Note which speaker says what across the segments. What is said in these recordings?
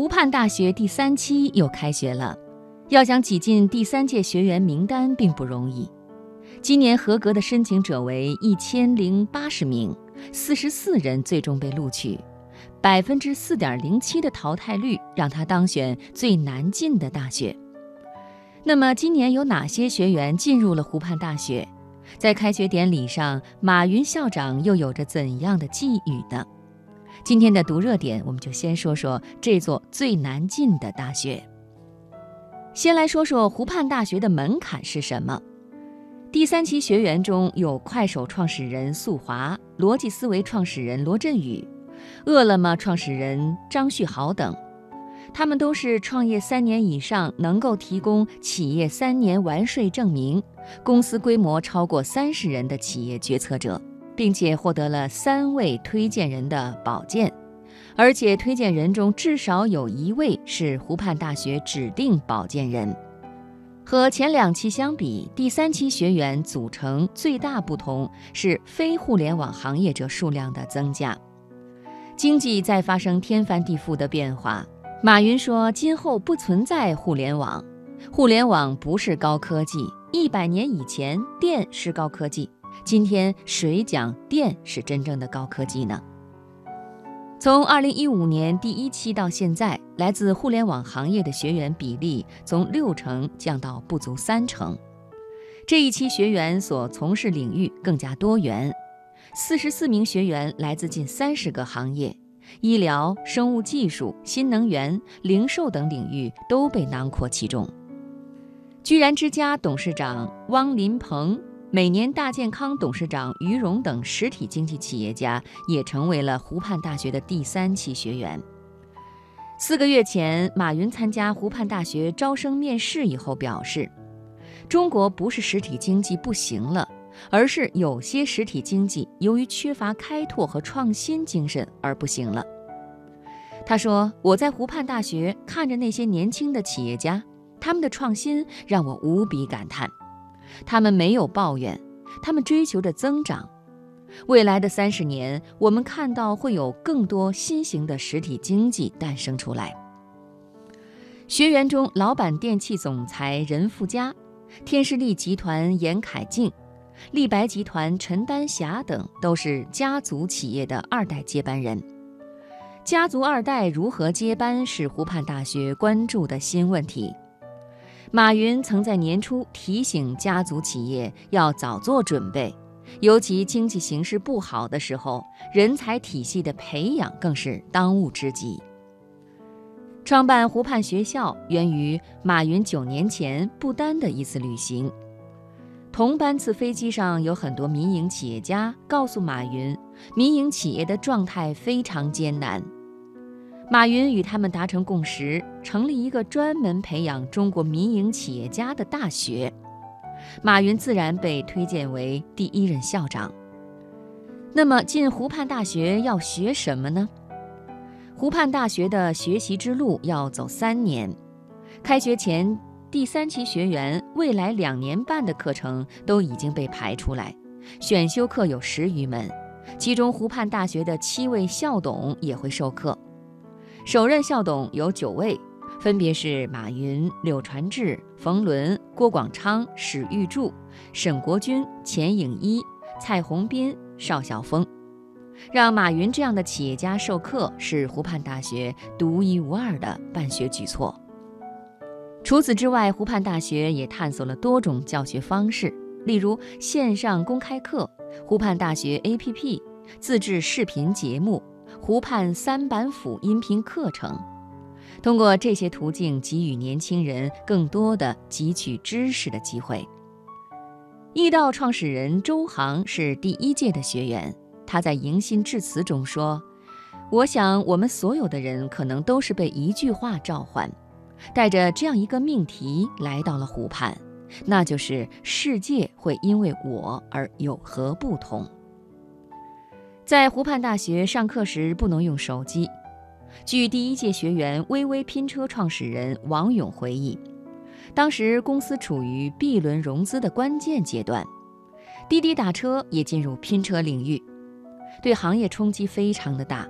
Speaker 1: 湖畔大学第三期又开学了，要想挤进第三届学员名单并不容易。今年合格的申请者为一千零八十名，四十四人最终被录取，百分之四点零七的淘汰率让他当选最难进的大学。那么今年有哪些学员进入了湖畔大学？在开学典礼上，马云校长又有着怎样的寄语呢？今天的读热点，我们就先说说这座最难进的大学。先来说说湖畔大学的门槛是什么？第三期学员中有快手创始人宿华、逻辑思维创始人罗振宇、饿了么创始人张旭豪等，他们都是创业三年以上，能够提供企业三年完税证明、公司规模超过三十人的企业决策者。并且获得了三位推荐人的保荐，而且推荐人中至少有一位是湖畔大学指定保荐人。和前两期相比，第三期学员组成最大不同是非互联网行业者数量的增加。经济在发生天翻地覆的变化，马云说：“今后不存在互联网，互联网不是高科技。一百年以前，电是高科技。”今天谁讲电是真正的高科技呢？从二零一五年第一期到现在，来自互联网行业的学员比例从六成降到不足三成。这一期学员所从事领域更加多元，四十四名学员来自近三十个行业，医疗、生物技术、新能源、零售等领域都被囊括其中。居然之家董事长汪林鹏。每年大健康董事长于荣等实体经济企业家也成为了湖畔大学的第三期学员。四个月前，马云参加湖畔大学招生面试以后表示：“中国不是实体经济不行了，而是有些实体经济由于缺乏开拓和创新精神而不行了。”他说：“我在湖畔大学看着那些年轻的企业家，他们的创新让我无比感叹。”他们没有抱怨，他们追求着增长。未来的三十年，我们看到会有更多新型的实体经济诞生出来。学员中，老板电器总裁任富佳、天士力集团严凯静、立白集团陈丹霞等都是家族企业的二代接班人。家族二代如何接班，是湖畔大学关注的新问题。马云曾在年初提醒家族企业要早做准备，尤其经济形势不好的时候，人才体系的培养更是当务之急。创办湖畔学校源于马云九年前不丹的一次旅行，同班次飞机上有很多民营企业家告诉马云，民营企业的状态非常艰难。马云与他们达成共识，成立一个专门培养中国民营企业家的大学。马云自然被推荐为第一任校长。那么进湖畔大学要学什么呢？湖畔大学的学习之路要走三年。开学前，第三期学员未来两年半的课程都已经被排出来，选修课有十余门，其中湖畔大学的七位校董也会授课。首任校董有九位，分别是马云、柳传志、冯仑、郭广昌、史玉柱、沈国军、钱颖一、蔡宏斌、邵晓峰。让马云这样的企业家授课，是湖畔大学独一无二的办学举措。除此之外，湖畔大学也探索了多种教学方式，例如线上公开课、湖畔大学 APP、自制视频节目。湖畔三板斧音频课程，通过这些途径给予年轻人更多的汲取知识的机会。易道创始人周航是第一届的学员，他在迎新致辞中说：“我想我们所有的人可能都是被一句话召唤，带着这样一个命题来到了湖畔，那就是世界会因为我而有何不同。”在湖畔大学上课时不能用手机。据第一届学员微微拼车创始人王勇回忆，当时公司处于 B 轮融资的关键阶段，滴滴打车也进入拼车领域，对行业冲击非常的大。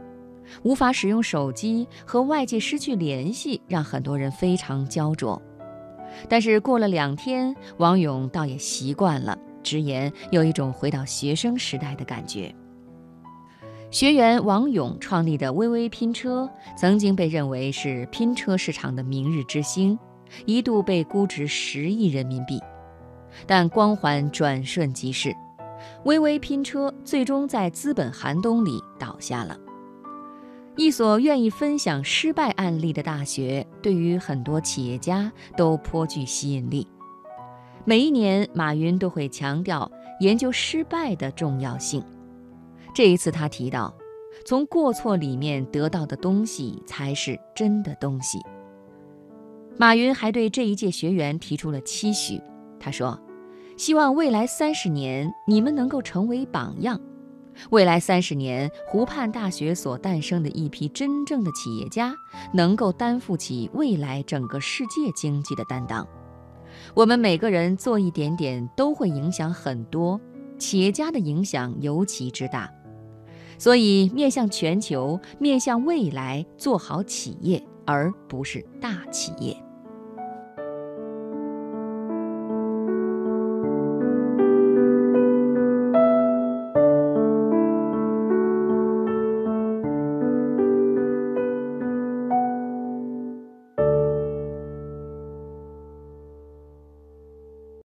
Speaker 1: 无法使用手机和外界失去联系，让很多人非常焦灼。但是过了两天，王勇倒也习惯了，直言有一种回到学生时代的感觉。学员王勇创立的微微拼车，曾经被认为是拼车市场的明日之星，一度被估值十亿人民币。但光环转瞬即逝，微微拼车最终在资本寒冬里倒下了。一所愿意分享失败案例的大学，对于很多企业家都颇具吸引力。每一年，马云都会强调研究失败的重要性。这一次，他提到，从过错里面得到的东西才是真的东西。马云还对这一届学员提出了期许，他说：“希望未来三十年，你们能够成为榜样。未来三十年，湖畔大学所诞生的一批真正的企业家，能够担负起未来整个世界经济的担当。我们每个人做一点点，都会影响很多，企业家的影响尤其之大。”所以，面向全球，面向未来，做好企业，而不是大企业。